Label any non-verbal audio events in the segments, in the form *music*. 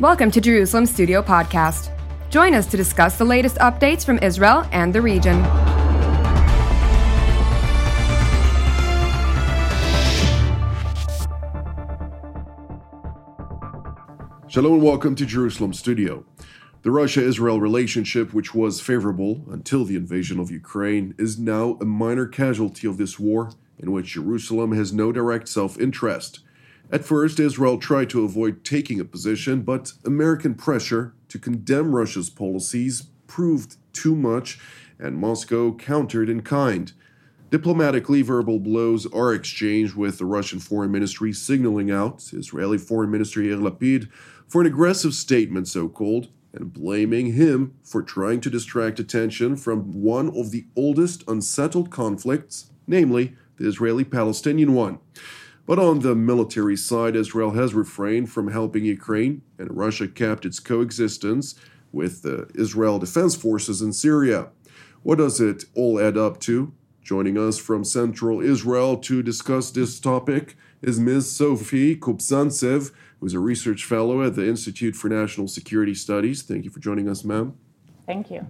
Welcome to Jerusalem Studio Podcast. Join us to discuss the latest updates from Israel and the region. Shalom and welcome to Jerusalem Studio. The Russia Israel relationship, which was favorable until the invasion of Ukraine, is now a minor casualty of this war in which Jerusalem has no direct self interest. At first, Israel tried to avoid taking a position, but American pressure to condemn Russia's policies proved too much, and Moscow countered in kind. Diplomatically, verbal blows are exchanged with the Russian Foreign Ministry signaling out Israeli Foreign Minister Yair Lapid for an aggressive statement, so called, and blaming him for trying to distract attention from one of the oldest unsettled conflicts, namely the Israeli Palestinian one. But on the military side, Israel has refrained from helping Ukraine, and Russia kept its coexistence with the Israel Defense Forces in Syria. What does it all add up to? Joining us from Central Israel to discuss this topic is Ms. Sophie Kobzantsev, who is a research fellow at the Institute for National Security Studies. Thank you for joining us, ma'am. Thank you.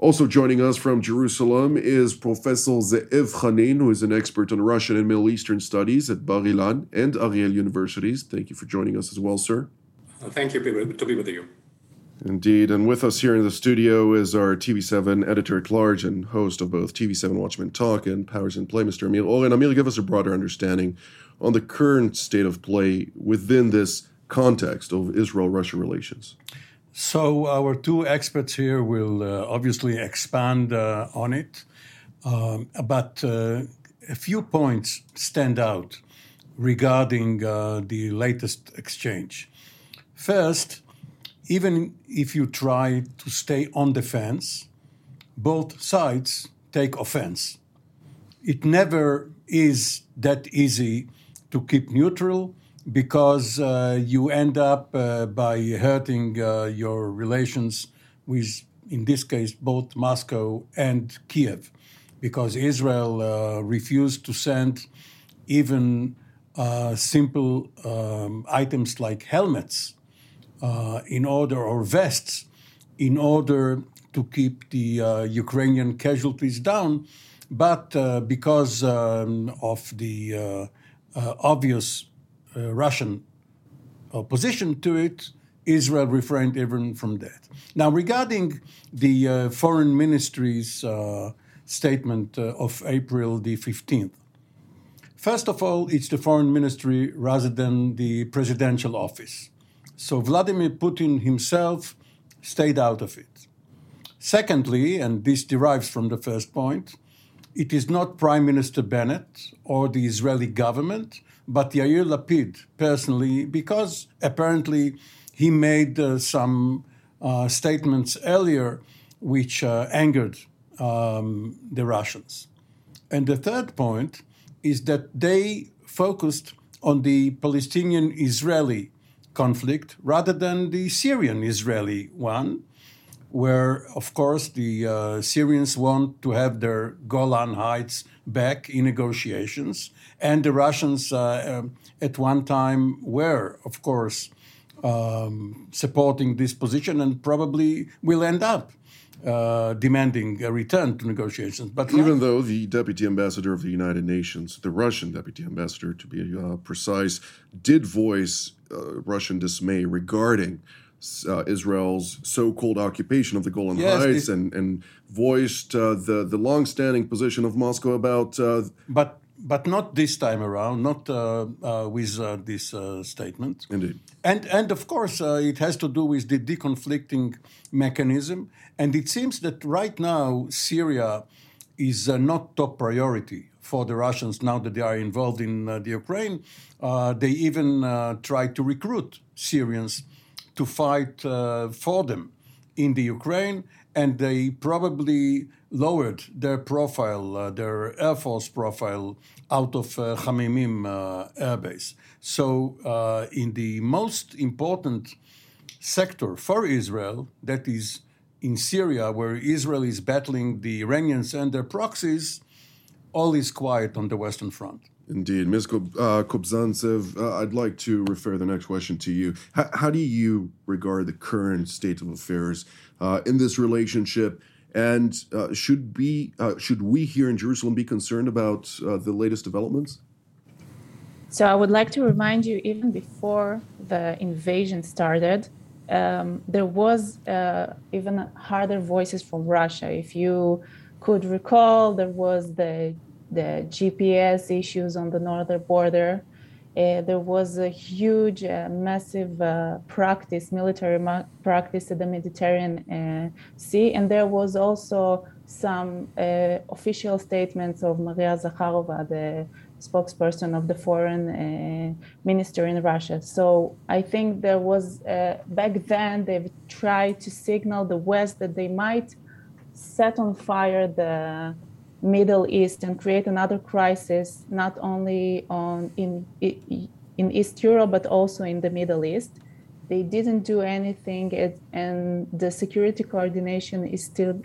Also joining us from Jerusalem is Professor Ze'ev Khanin, who is an expert on Russian and Middle Eastern studies at Bar Ilan and Ariel Universities. Thank you for joining us as well, sir. Thank you to be with you. Indeed. And with us here in the studio is our TV7 editor at large and host of both TV7 Watchmen Talk and Powers in Play, Mr. Amir Oren. Amir, give us a broader understanding on the current state of play within this context of Israel Russia relations. So, our two experts here will uh, obviously expand uh, on it, um, but uh, a few points stand out regarding uh, the latest exchange. First, even if you try to stay on the fence, both sides take offense. It never is that easy to keep neutral because uh, you end up uh, by hurting uh, your relations with, in this case, both Moscow and Kiev, because Israel uh, refused to send even uh, simple um, items like helmets uh, in order, or vests, in order to keep the Ukrainian casualties down. But because um, of the obvious uh, Russian opposition to it, Israel refrained even from that. Now, regarding the uh, foreign ministry's uh, statement uh, of April the 15th, first of all, it's the foreign ministry rather than the presidential office. So Vladimir Putin himself stayed out of it. Secondly, and this derives from the first point, it is not Prime Minister Bennett or the Israeli government but Yair Lapid personally, because apparently he made uh, some uh, statements earlier which uh, angered um, the Russians. And the third point is that they focused on the Palestinian Israeli conflict rather than the Syrian Israeli one, where, of course, the uh, Syrians want to have their Golan Heights back in negotiations. And the Russians, uh, um, at one time, were, of course, um, supporting this position and probably will end up uh, demanding a return to negotiations. But even though the deputy ambassador of the United Nations, the Russian deputy ambassador to be uh, precise, did voice uh, Russian dismay regarding uh, Israel's so-called occupation of the Golan yes, Heights and and voiced uh, the the long-standing position of Moscow about. Uh, but but not this time around, not uh, uh, with uh, this statement. Indeed. And and of course it has to do with the deconflicting mechanism. And it seems that right now Syria is not top priority for the Russians now that they are involved in the Ukraine. they even try to recruit Syrians to fight uh, for them in the Ukraine, and they probably lowered their profile, uh, their Air Force profile, out of uh, Khmeimim uh, Air Base. So, uh, in the most important sector for Israel, that is in Syria, where Israel is battling the Iranians and their proxies, all is quiet on the Western Front. Indeed. Ms. Uh, Kobzantsev, uh, I'd like to refer the next question to you. H- how do you regard the current state of affairs uh, in this relationship? And uh, should, be, uh, should we here in Jerusalem be concerned about uh, the latest developments? So I would like to remind you, even before the invasion started, um, there was even harder voices from Russia. If you could recall, there was the the GPS issues on the northern border. Uh, there was a huge, uh, massive uh, practice, military ma- practice at the Mediterranean uh, Sea, and there was also some uh, official statements of Maria Zakharova, the spokesperson of the foreign uh, minister in Russia. So I think there was back then they've tried to signal the West that they might set on fire the Middle East and create another crisis, not only on in in East Europe but also in the Middle East. They didn't do anything, and the security coordination is still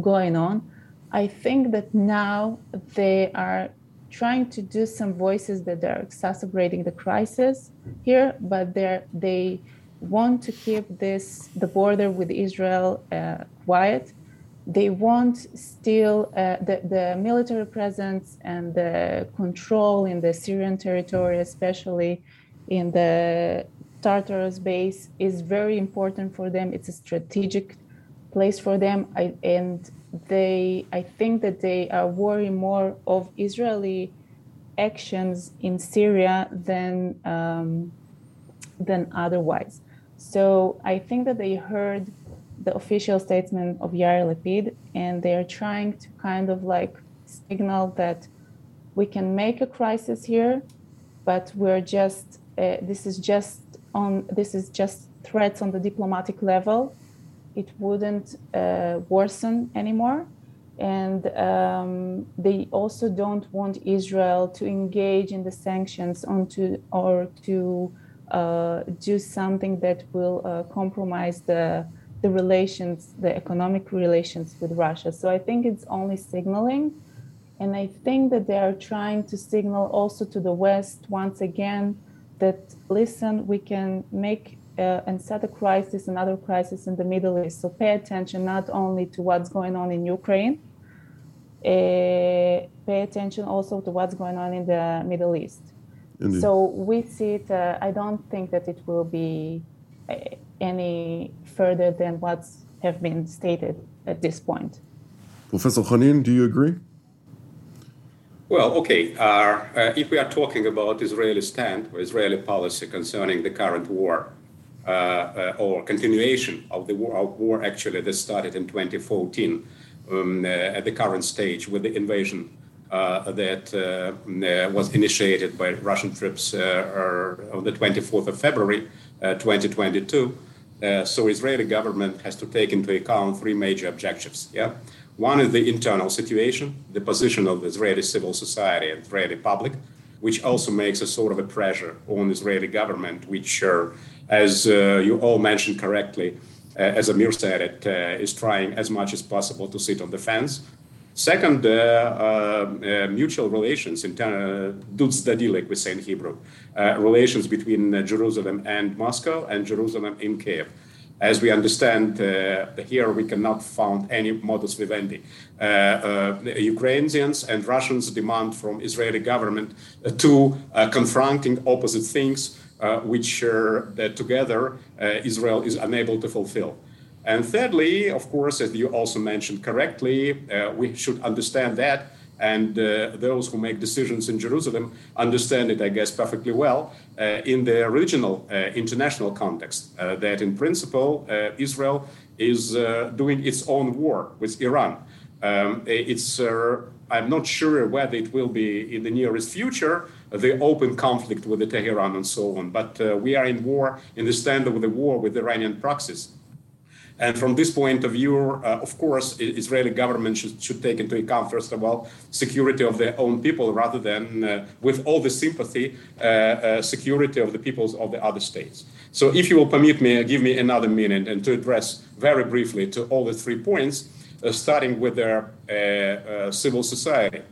going on. I think that now they are trying to do some voices that are exacerbating the crisis here, but they they want to keep this the border with Israel uh, quiet they want still uh, the, the military presence and the control in the Syrian territory, especially in the Tartus base, is very important for them. It's a strategic place for them, I, and they, I think that they are worried more of Israeli actions in Syria than um, than otherwise. So I think that they heard the official statement of Yair Lapid, and they are trying to kind of like signal that we can make a crisis here, but we're just uh, this is just on this is just threats on the diplomatic level. It wouldn't uh, worsen anymore, and um, they also don't want Israel to engage in the sanctions onto or to uh, do something that will uh, compromise the the relations, the economic relations with Russia. So I think it's only signaling. And I think that they are trying to signal also to the West once again that listen, we can make uh, and set a crisis, another crisis in the Middle East. So pay attention not only to what's going on in Ukraine, uh, pay attention also to what's going on in the Middle East. Indeed. So we see it. Uh, I don't think that it will be uh, any further than what's have been stated at this point. Professor Khanin, do you agree? Well, okay. Uh, uh, if we are talking about Israeli stand or Israeli policy concerning the current war uh, uh or continuation of the war, of war actually that started in 2014 um, uh, at the current stage with the invasion uh, that was initiated by Russian troops on the 24th of February 2022 uh, so Israeli government has to take into account three major objectives. Yeah, one is the internal situation, the position of Israeli civil society and Israeli public, which also makes a sort of a pressure on Israeli government, which, uh, as uh, you all mentioned correctly, uh, as Amir said, it uh, is trying as much as possible to sit on the fence. Second, uh, uh, uh, mutual relations, internal, like we say in Hebrew, relations between Jerusalem and Moscow and Jerusalem in Kiev as we understand, uh, here we cannot find any modus vivendi. Uh, uh, Ukrainians and Russians demand from Israeli government uh, two confronting opposite things, which together Israel is unable to fulfill. And thirdly, of course, as you also mentioned correctly, uh, we should understand that. And uh, those who make decisions in Jerusalem understand it, I guess, perfectly well uh, in the regional uh, international context. Uh, that in principle, uh, Israel is doing its own war with Iran. Um, it's, I'm not sure whether it will be in the nearest future, the open conflict with the Tehran and so on. But we are in war, in the stand of the war with Iranian proxies. And from this point of view, uh, of course, Israeli government should, should take into account, first of all, security of their own people rather than, uh, with all the sympathy, uh, uh security of the peoples of the other states. So if you will permit me, give me another minute and to address very briefly to all the three points, uh, starting with their uh, civil society.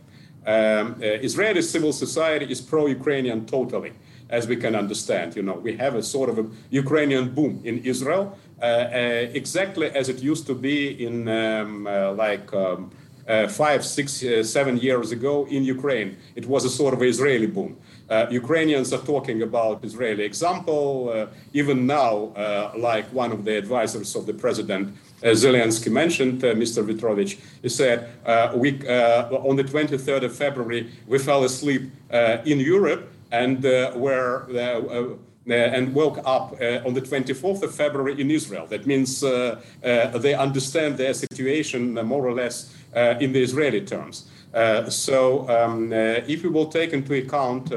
um, Israeli civil society is pro-Ukrainian totally as we can understand. You know, we have a sort of a Ukrainian boom in Israel, exactly as it used to be in um, uh, like um, five, six, seven years ago in Ukraine. It was a sort of Israeli boom. Uh, Ukrainians are talking about Israeli example. Uh, even now, uh, like one of the advisors of the president, Zelensky mentioned, Mr. Arestovych, he said, we, on the 23rd of February, we fell asleep in Europe and were uh, and woke up uh, on the 24th of February in Israel. That means uh, they understand their situation more or less in the Israeli terms. so, um, if we will take into account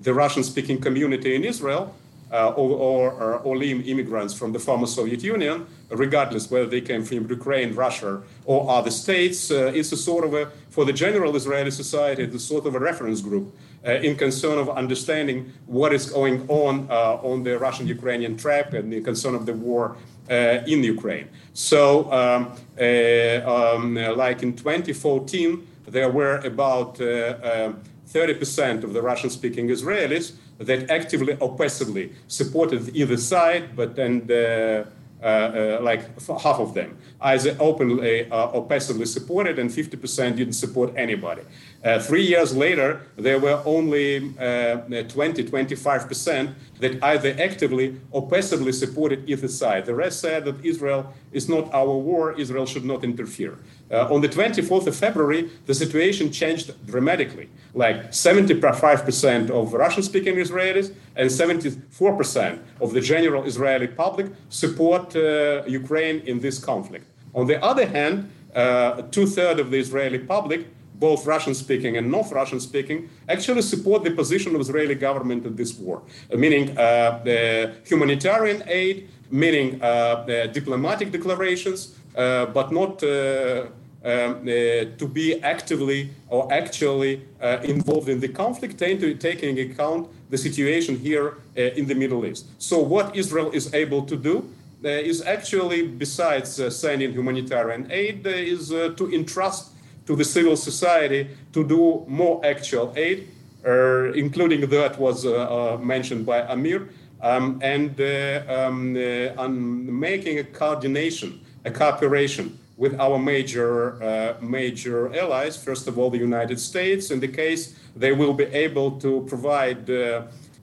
the Russian speaking community in Israel, uh, or, or, or immigrants from the former Soviet Union, regardless whether they came from Ukraine, Russia, or other states. Uh, it's a sort of a, for the general Israeli society, the sort of a reference group uh, in concern of understanding what is going on uh, on the Russian-Ukrainian track and the concern of the war uh, in Ukraine. So, um, uh, um, like in 2014, there were about 30% of the Russian-speaking Israelis that actively or passively supported either side, but then the, uh, uh, like half of them either openly uh, or passively supported, and 50% didn't support anybody. Uh, three years later, there were only uh, 20, 25% that either actively or passively supported either side. The rest said that Israel is not our war, Israel should not interfere. Uh, on the 24th of February, the situation changed dramatically. Like 75% of Russian speaking Israelis and 74% of the general Israeli public support uh, Ukraine in this conflict. On the other hand, uh, two thirds of the Israeli public both Russian speaking and not Russian speaking, actually support the position of Israeli government in this war, uh, meaning uh, the humanitarian aid, meaning uh, the diplomatic declarations, uh, but not uh, um, to be actively or actually involved in the conflict, taking account the situation here in the Middle East. So, what Israel is able to do uh, is actually, besides uh, sending humanitarian aid, uh, is to entrust to the civil society to do more actual aid, uh, including that was uh, uh, mentioned by Amir, um, and um, on making a coordination, a cooperation with our major uh, major allies. First of all, the United States. In the case they will be able to provide uh,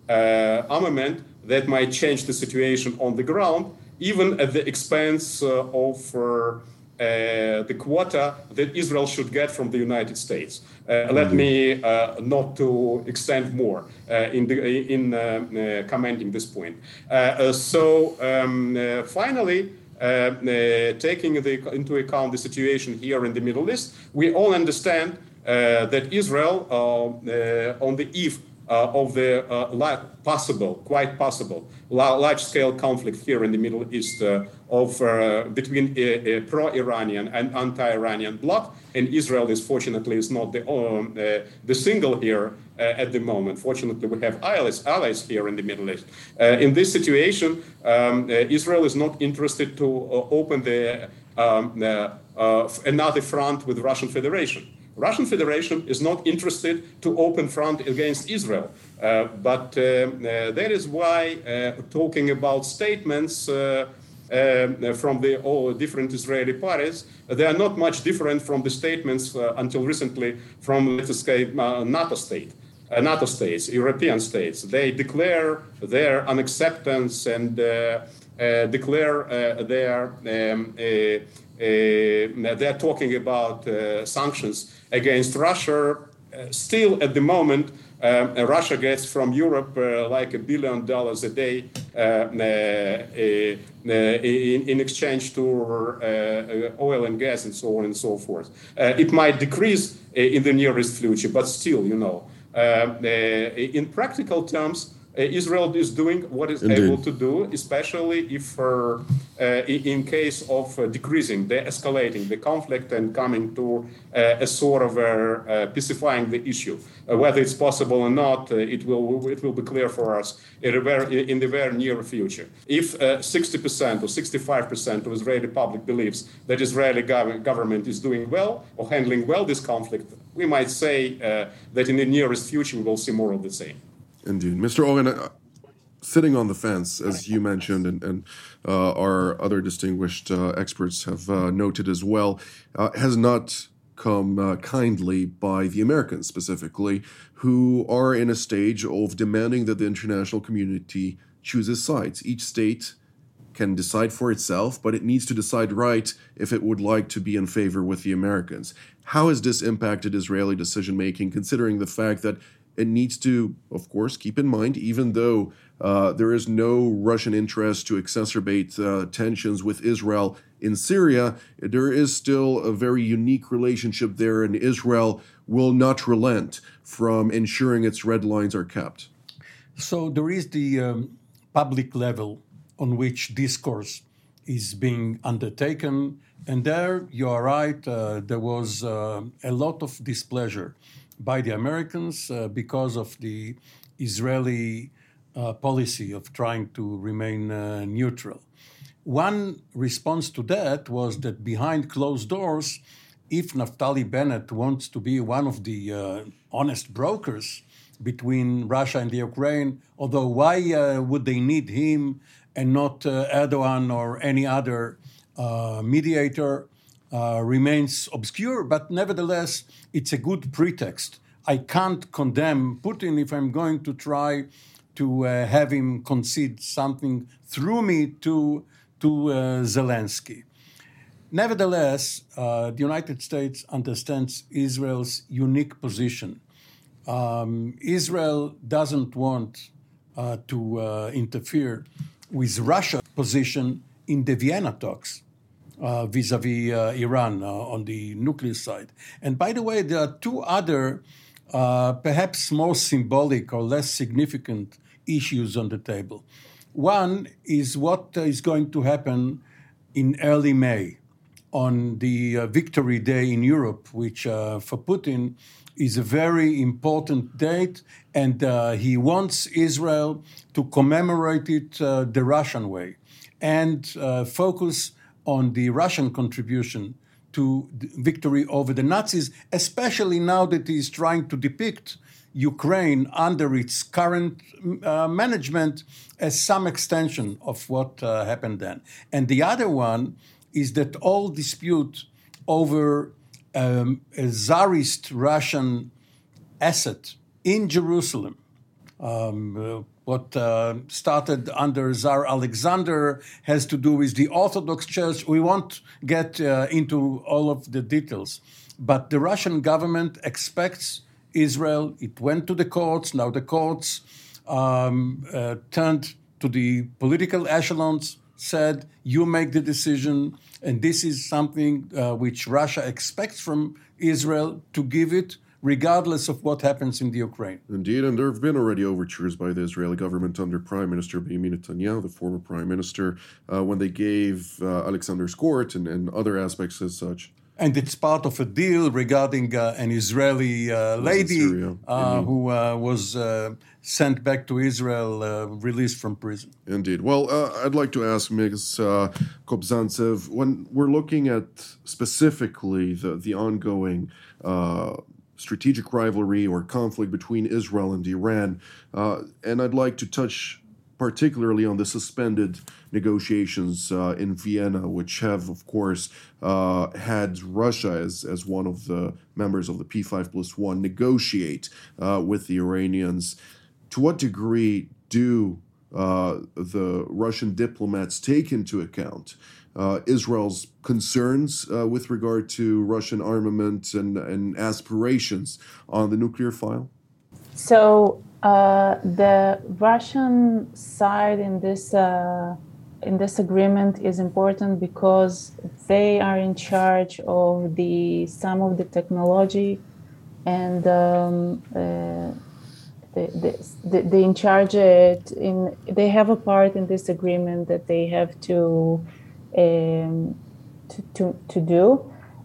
uh, armament that might change the situation on the ground, even at the expense of uh, the quota that Israel should get from the United States. Uh, let me uh, not to extend more in, the, in commenting this point. so um, finally, uh, uh, taking the, into account the situation here in the Middle East, we all understand uh, that Israel, on the eve of the possible, quite possible, large-scale conflict here in the Middle East uh, of uh, between a, a, pro-Iranian and anti-Iranian bloc, and Israel is fortunately is not the um, uh, the single here uh, at the moment. Fortunately, we have allies, allies here in the Middle East. Uh, in this situation, um, uh, Israel is not interested to open the um, another front with Russian Federation. Russian Federation is not interested to open front against Israel. Uh, but uh, uh, that is why talking about statements Um, uh, from the all different Israeli parties, they are not much different from the statements uh, until recently from, let's say, uh, NATO state. Uh, NATO states, European states, they declare their unacceptance and uh, uh, declare their um, they're talking about sanctions against Russia. still, at the moment, um, Russia gets from Europe uh, like a billion dollars a day uh, uh, in, in, exchange to oil and gas and so on and so forth. it might decrease in the nearest future, but still, you know, in practical terms, uh, Uh, Israel is doing what it's Indeed. able to do, especially if, uh, uh in case of uh, decreasing, de-escalating the conflict and coming to uh, a sort of pacifying the issue. whether it's possible or not, it will it will be clear for us in the very, in the very near future. If 60% or 65% of Israeli public believes that Israeli government is doing well or handling well this conflict, we might say that in the nearest future we will see more of the same. Indeed. Mr. Oren, uh, sitting on the fence, as you mentioned, and, and uh, our other distinguished uh, experts have uh, noted as well, uh, has not come uh, kindly by the Americans specifically, who are in a stage of demanding that the international community chooses sides. Each state can decide for itself, but it needs to decide right if it would like to be in favor with the Americans. How has this impacted Israeli decision making, considering the fact that it needs to, of course, keep in mind, even though uh, there is no Russian interest to exacerbate uh, tensions with Israel in Syria, there is still a very unique relationship there, and Israel will not relent from ensuring its red lines are kept. So there is the um, public level on which discourse is being undertaken. And there, you are right, uh, there was uh, a lot of displeasure by the Americans uh, because of the Israeli uh, policy of trying to remain uh, neutral. One response to that was that behind closed doors, if Naftali Bennett wants to be one of the uh, honest brokers between Russia and the Ukraine, although why uh, would they need him and not uh, Erdogan or any other mediator? Uh, remains obscure, but nevertheless, it's a good pretext. I can't condemn Putin if I'm going to try to uh, have him concede something through me to, to uh, Zelensky. Nevertheless, uh, the United States understands Israel's unique position. Um, Israel doesn't want uh, to interfere with Russia's position in the Vienna talks vis a vis Iran uh, on the nuclear side. And by the way, there are two other, uh, perhaps more symbolic or less significant issues on the table. One is what is going to happen in early May on the uh, Victory Day in Europe, which uh, for Putin is a very important date, and uh, he wants Israel to commemorate it uh, the Russian way and uh, focus on the Russian contribution to victory over the Nazis, especially now that he is trying to depict Ukraine under its current uh, management as some extension of what uh, happened then. And the other one is that all dispute over um, a czarist Russian asset in Jerusalem, um, uh, what uh, started under Tsar Alexander has to do with the Orthodox Church. We won't get uh, into all of the details, but the Russian government expects Israel. It went to the courts. Now the courts um, uh, turned to the political echelons, said, You make the decision. And this is something uh, which Russia expects from Israel to give it regardless of what happens in the Ukraine. Indeed, and there have been already overtures by the Israeli government under Prime Minister Benjamin Netanyahu, the former Prime Minister, uh, when they gave uh, Alexander's court and, and other aspects as such and it's part of a deal regarding uh, an Israeli uh, lady uh, who uh, was uh, sent back to Israel, uh, released from prison. Indeed. Well, I'd like to ask Ms. Uh, Kobzantsev, when we're looking at specifically the, the ongoing strategic rivalry or conflict between Israel and Iran, and I'd like to touch particularly on the suspended negotiations uh, in Vienna, which have, of course, uh, had Russia as, as one of the members of the P5 plus one negotiate uh, with the Iranians. To what degree do uh, the Russian diplomats take into account uh, Israel's concerns uh, with regard to Russian armament and, and aspirations on the nuclear file? So uh, the Russian side in this uh, in this agreement is important because they are in charge of the some of the technology, and um, uh, they, they, they in charge it in they have a part in this agreement that they have to um, to, to, to do.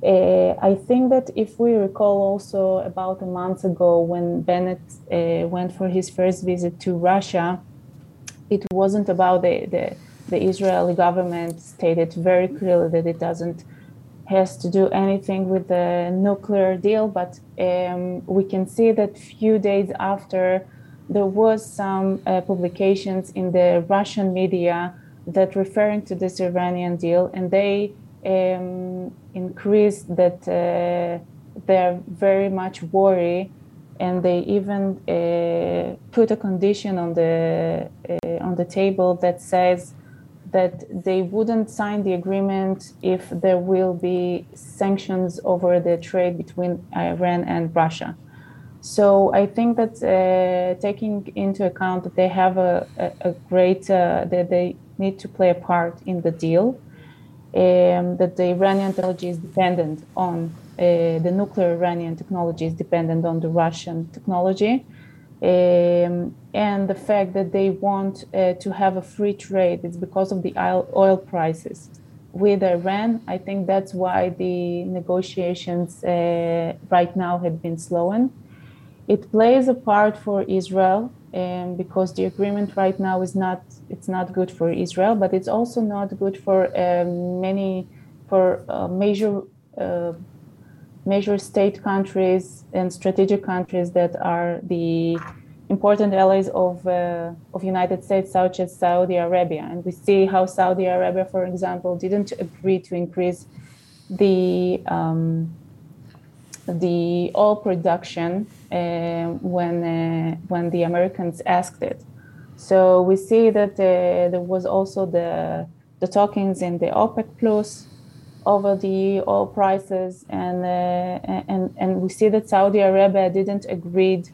Uh, I think that if we recall also about a month ago when Bennett uh, went for his first visit to Russia, it wasn't about the, the, the Israeli government stated very clearly that it doesn't has to do anything with the nuclear deal, but um, we can see that few days after there was some uh, publications in the Russian media that referring to this Iranian deal, and they um, increased that uh, they're very much worried, and they even uh, put a condition on the uh, on the table that says that they wouldn't sign the agreement if there will be sanctions over the trade between Iran and Russia. So I think that uh, taking into account that they have a, a, a great, uh, that they need to play a part in the deal, um, that the Iranian technology is dependent on, uh, the nuclear Iranian technology is dependent on the Russian technology, um, and the fact that they want uh, to have a free trade is because of the oil, prices with Iran. I think that's why the negotiations uh, right now have been slowing it plays a part for Israel um, because the agreement right now is not it's not good for Israel, but it's also not good for um, many for uh, major uh, major state countries and strategic countries that are the important allies of uh, of United States, such as Saudi Arabia. And we see how Saudi Arabia, for example, didn't agree to increase the um, the oil production uh, when uh, when the Americans asked it. So we see that uh, there was also the the talkings in the OPEC Plus over the oil prices, and and and we see that Saudi Arabia didn't agree,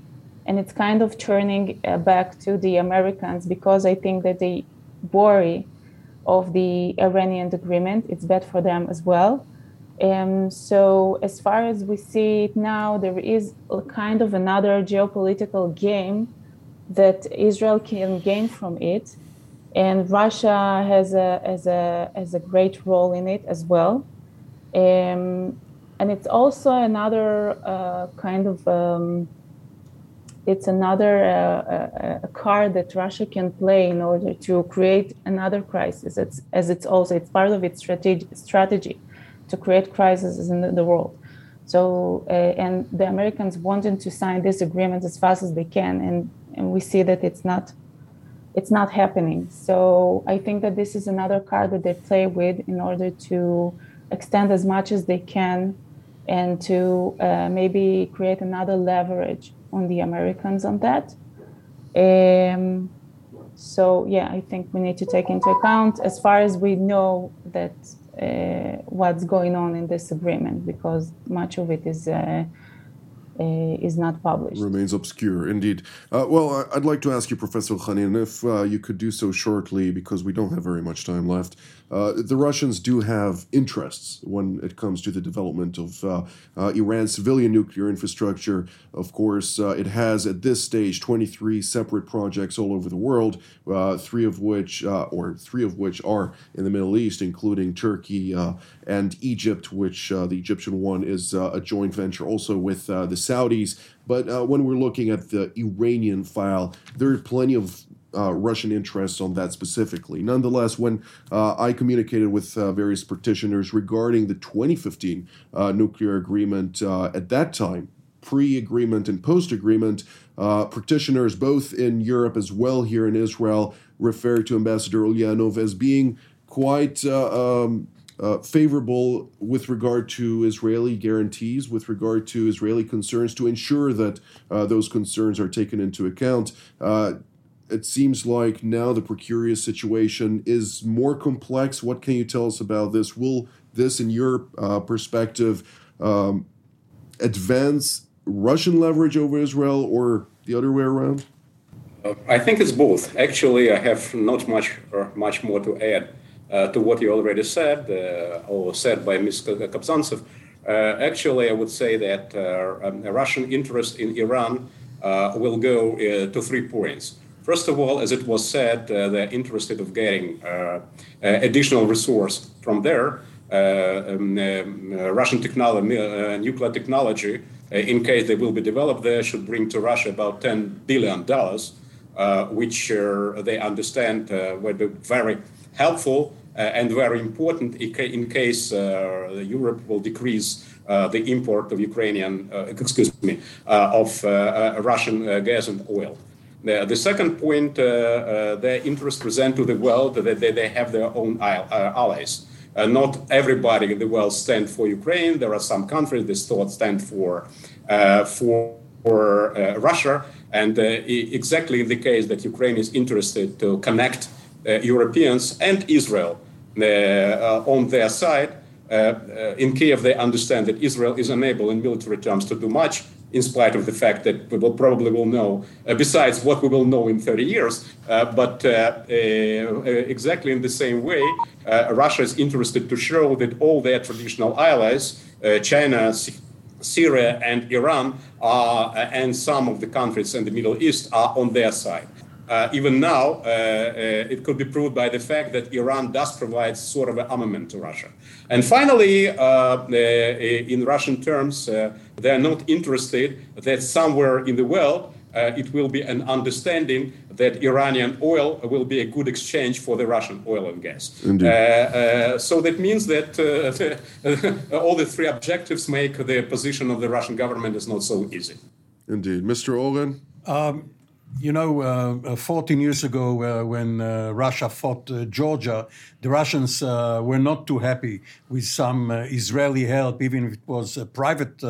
and it's kind of turning back to the Americans because I think that they worry of the Iranian agreement. It's bad for them as well. Um, so, as far as we see it now, there is kind of another geopolitical game that Israel can gain from it, and Russia has a has a has a great role in it as well. Um, and it's also another uh, kind of um, it's another uh, uh a card that Russia can play in order to create another crisis. It's, as it's also it's part of its strategy strategy to create crises in the, world. So, uh, and the Americans wanted to sign this agreement as fast as they can, and, and we see that it's not, it's not happening. So, I think that this is another card that they play with in order to extend as much as they can, and to uh, maybe create another leverage on the Americans on that. Um, so, yeah, I think we need to take into account as far as we know that what's going on in this agreement because much of it is uh, uh, is not published. Remains obscure, indeed. Uh, well, I'd like to ask you, Professor Khanin, if uh, you could do so shortly, because we don't have very much time left. Uh, the Russians do have interests when it comes to the development of uh, uh, Iran's civilian nuclear infrastructure. Of course, it has at this stage 23 separate projects all over the world, three of which, or three of which are in the Middle East, including Turkey and Egypt, which the Egyptian one is a joint venture also with the Saudis. But uh, when we're looking at the Iranian file, there are plenty of uh, Russian interests on that specifically. Nonetheless, when uh, I communicated with uh, various practitioners regarding the 2015 uh, nuclear agreement uh, at that time, pre agreement and post agreement, uh, practitioners both in Europe as well here in Israel referred to Ambassador Ulyanov as being quite. Um, uh, favorable with regard to Israeli guarantees, with regard to Israeli concerns, to ensure that uh, those concerns are taken into account. Uh, it seems like now the precarious situation is more complex. What can you tell us about this? Will this, in your uh, perspective, um, advance Russian leverage over Israel or the other way around? Uh, I think it's both. Actually, I have not much much more to add to what you already said uh, or said by Ms. Uh, actually, I would say that um, Russian interest in Iran will go to three points. First of all, as it was said, uh, they're interested of getting uh, uh additional resource from there. Uh, um, uh, Russian technology, nuclear technology, in case they will be developed there, should bring to Russia about $10 billion, which they understand would be very helpful Uh, and very important in case uh, Europe will decrease uh, the import of Ukrainian, excuse me, of Russian gas and oil. The, second point, uh, uh, their interest present to the world that they, have their own allies. Uh, not everybody in the world stand for Ukraine. There are some countries that still stand for for, for Russia, and exactly in the case that Ukraine is interested to connect Europeans and Israel on their side. in Kiev, they understand that Israel is unable in military terms to do much, in spite of the fact that we will probably will know, uh, besides what we will know in 30 years. Uh, but uh, uh exactly in the same way, uh, Russia is interested to show that all their traditional allies, uh, China, Syria, and Iran, are, and some of the countries in the Middle East are on their side. Uh, even now, uh, uh, it could be proved by the fact that Iran does provide sort of an armament to Russia. And finally, in Russian terms, they are not interested that somewhere in the world uh, it will be an understanding that Iranian oil will be a good exchange for the Russian oil and gas. Uh, uh, so that means that *laughs* all the three objectives make the position of the Russian government is not so easy. Indeed. Mr. Oren? Um, you know, uh, uh 14 years ago, uh, when uh, Russia fought uh, Georgia, the Russians uh, were not too happy with some Israeli help, even if it was private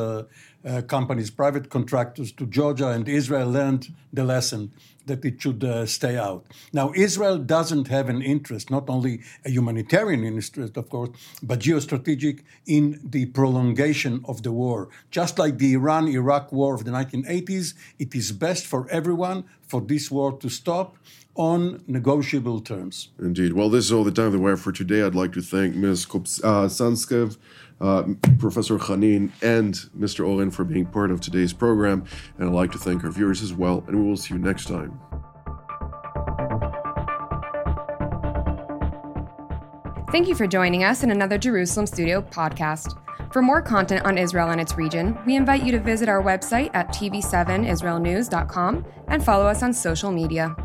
companies, private contractors to Georgia, and Israel learned the lesson that it should uh, stay out. Now, Israel doesn't have an interest, not only a humanitarian interest, of course, but geostrategic in the prolongation of the war. Just like the Iran Iraq war of the 1980s, it is best for everyone for this war to stop on negotiable terms. Indeed. Well, this is all the time that we have for today. I'd like to thank Ms. Kobzantsev uh, Professor Khanin and Mr. Oren for being part of today's program. And I'd like to thank our viewers as well. And we will see you next time. Thank you for joining us in another Jerusalem Studio podcast. For more content on Israel and its region, we invite you to visit our website at tv7israelnews.com and follow us on social media.